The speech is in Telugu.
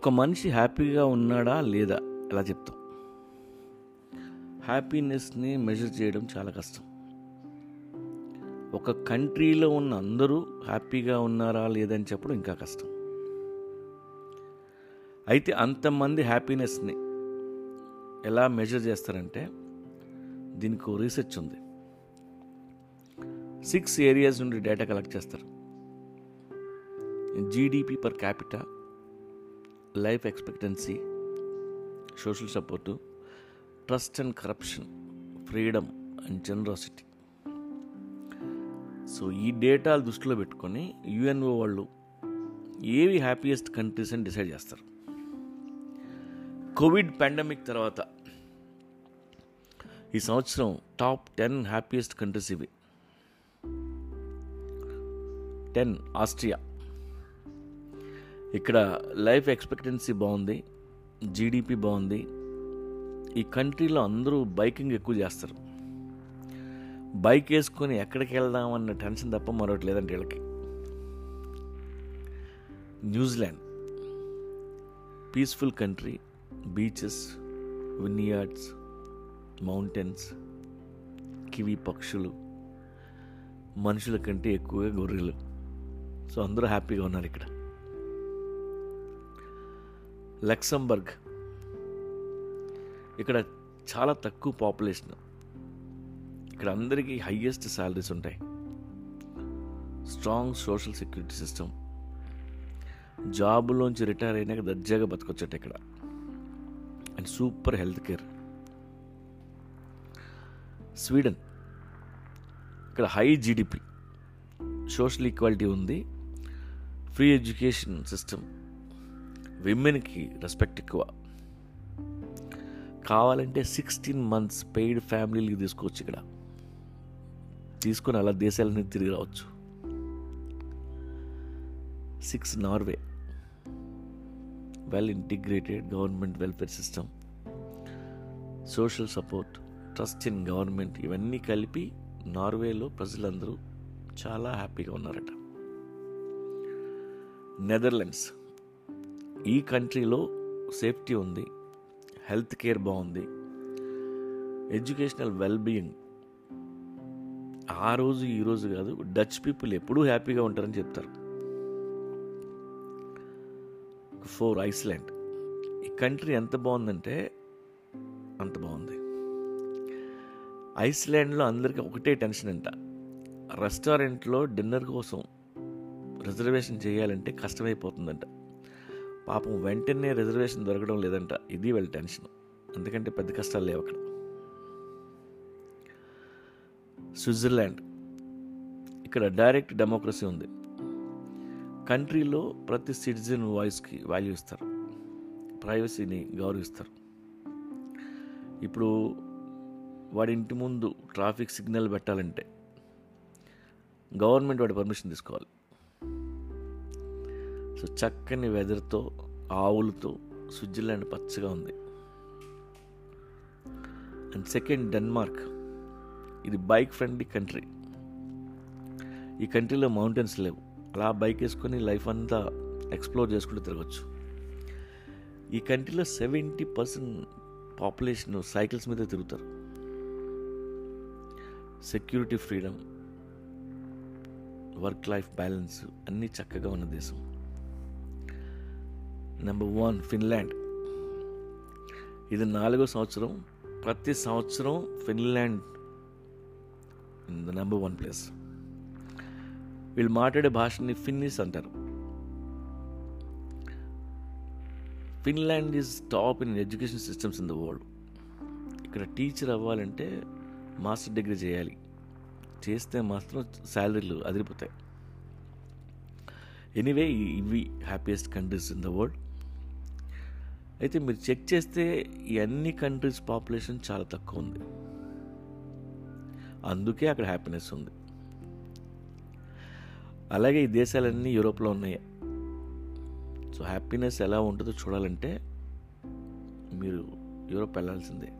ఒక మనిషి హ్యాపీగా ఉన్నాడా లేదా ఎలా చెప్తాం. హ్యాపీనెస్ని మెజర్ చేయడం చాలా కష్టం. ఒక కంట్రీలో ఉన్న అందరూ హ్యాపీగా ఉన్నారా లేదని చెప్పడం ఇంకా కష్టం. అయితే అంతమంది హ్యాపీనెస్ని ఎలా మెజర్ చేస్తారంటే దీనికి రీసెర్చ్ ఉంది. సిక్స్ ఏరియాస్ నుండి డేటా కలెక్ట్ చేస్తారు. GDP per capita life expectancy social support trust and corruption freedom and generosity. So ఈ డేటాలు దృష్టిలో పెట్టుకొని యుఎన్ఓ వాళ్ళు ఏవి హ్యాపీయెస్ట్ కంట్రీస్ అని డిసైడ్ చేస్తారు. కోవిడ్ పాండమిక్ తర్వాత ఈ సంవత్సరం టాప్ టెన్ హ్యాపీయెస్ట్ కంట్రీస్ ఇవి. Ten Austria. ఇక్కడ లైఫ్ ఎక్స్పెక్టెన్సీ బాగుంది జీడిపి బాగుంది. ఈ కంట్రీలో అందరూ బైకింగ్ ఎక్కువ చేస్తారు. బైక్ వేసుకొని ఎక్కడికి వెళ్దాం అన్న టెన్షన్ తప్ప మరొకటి లేదంటే వీళ్ళకి. New Zealand. Peaceful country beaches vineyards mountains kiwi పక్షులు మనుషుల కంటే ఎక్కువగా గొర్రెలు. సో అందరూ హ్యాపీగా ఉన్నారు ఇక్కడ. లక్సంబర్గ్. ఇక్కడ చాలా తక్కువ పాపులేషన్. ఇక్కడ అందరికీ హయ్యెస్ట్ శాలరీస్ ఉంటాయి. స్ట్రాంగ్ సోషల్ సెక్యూరిటీ సిస్టమ్ జాబులోంచి రిటైర్ అయినాక దర్జాగా బతకొచ్చట ఇక్కడ. And super health care. Sweden. ఇక్కడ హై జీడిపి. సోషల్ ఈక్వాలిటీ ఉంది. ఫ్రీ ఎడ్యుకేషన్ సిస్టమ్ విమెన్కి రెస్పెక్ట్ ఎక్కువ. కావాలంటే సిక్స్టీన్ మంత్స్ పెయిడ్ ఫ్యామిలీలకి తీసుకోవచ్చు ఇక్కడ. తీసుకుని అలా దేశాలని తిరిగి రావచ్చు. Six Norway. Well integrated government welfare system. Social support trust in government ఇవన్నీ కలిపి నార్వేలో ప్రజలందరూ చాలా హ్యాపీగా ఉన్నారట. నెదర్లాండ్స్. ఈ కంట్రీలో సేఫ్టీ ఉంది హెల్త్ కేర్ బాగుంది ఎడ్యుకేషనల్ వెల్ బీయింగ్ ఆ రోజు ఈ రోజు కాదు డచ్ పీపుల్ ఎప్పుడూ హ్యాపీగా ఉంటారని చెప్తారు. Four Iceland. ఈ కంట్రీ ఎంత బాగుందంటే అంత బాగుంది. ఐస్లాండ్లో అందరికీ ఒకటే టెన్షన్ అంట. రెస్టారెంట్లో డిన్నర్ కోసం రిజర్వేషన్ చేయాలంటే కష్టమైపోతుందంట. పాపం వెంటనే రిజర్వేషన్ దొరకడం లేదంట. ఇది వాళ్ళ టెన్షన్. ఎందుకంటే పెద్ద కష్టాలు లేవు అక్కడ. స్విట్జర్లాండ్. ఇక్కడ డైరెక్ట్ డెమోక్రసీ ఉంది. కంట్రీలో ప్రతి సిటిజన్ వాయిస్కి వాల్యూ ఇస్తారు. ప్రైవసీని గౌరవిస్తారు. ఇప్పుడు వాడి ఇంటి ముందు ట్రాఫిక్ సిగ్నల్ పెట్టాలంటే గవర్నమెంట్ వాడి పర్మిషన్ తీసుకోవాలి. సో చక్కని వెదర్తో ఆవులతో స్విట్జర్లాండ్ పచ్చగా ఉంది. And second Denmark. ఇది బైక్ ఫ్రెండ్లీ కంట్రీ. ఈ కంట్రీలో మౌంటైన్స్ లేవు. అలా బైక్ వేసుకొని లైఫ్ అంతా ఎక్స్ప్లోర్ చేసుకుంటూ తిరగచ్చు. ఈ కంట్రీలో సెవెంటీ పర్సెంట్ పాపులేషన్ సైకిల్స్ మీద తిరుగుతారు. Security freedom work life balance అన్నీ చక్కగా ఉన్న దేశం. నెంబర్ వన్ ఫిన్లాండ్ ఇది నాలుగో సంవత్సరం. ప్రతి సంవత్సరం Finland in the number one place వీళ్ళు మాట్లాడే భాషని ఫిన్నిస్ అంటారు. Finland is top in education systems in the world ఇక్కడ టీచర్ అవ్వాలంటే మాస్టర్ డిగ్రీ చేయాలి. చేస్తే మాత్రం శాలరీలు అదిరిపోతాయి. ఎనీవే ఇవి happiest countries in the world అయితే మీరు చెక్ చేస్తే ఈ అన్ని కంట్రీస్ పాపులేషన్ చాలా తక్కువ ఉంది. అందుకే అక్కడ హ్యాపీనెస్ ఉంది. అలాగే ఈ దేశాలన్నీ యూరోప్లో ఉన్నాయి. సో హ్యాపీనెస్ ఎలా ఉంటుందో చూడాలంటే మీరు యూరోప్ వెళ్ళాల్సిందే.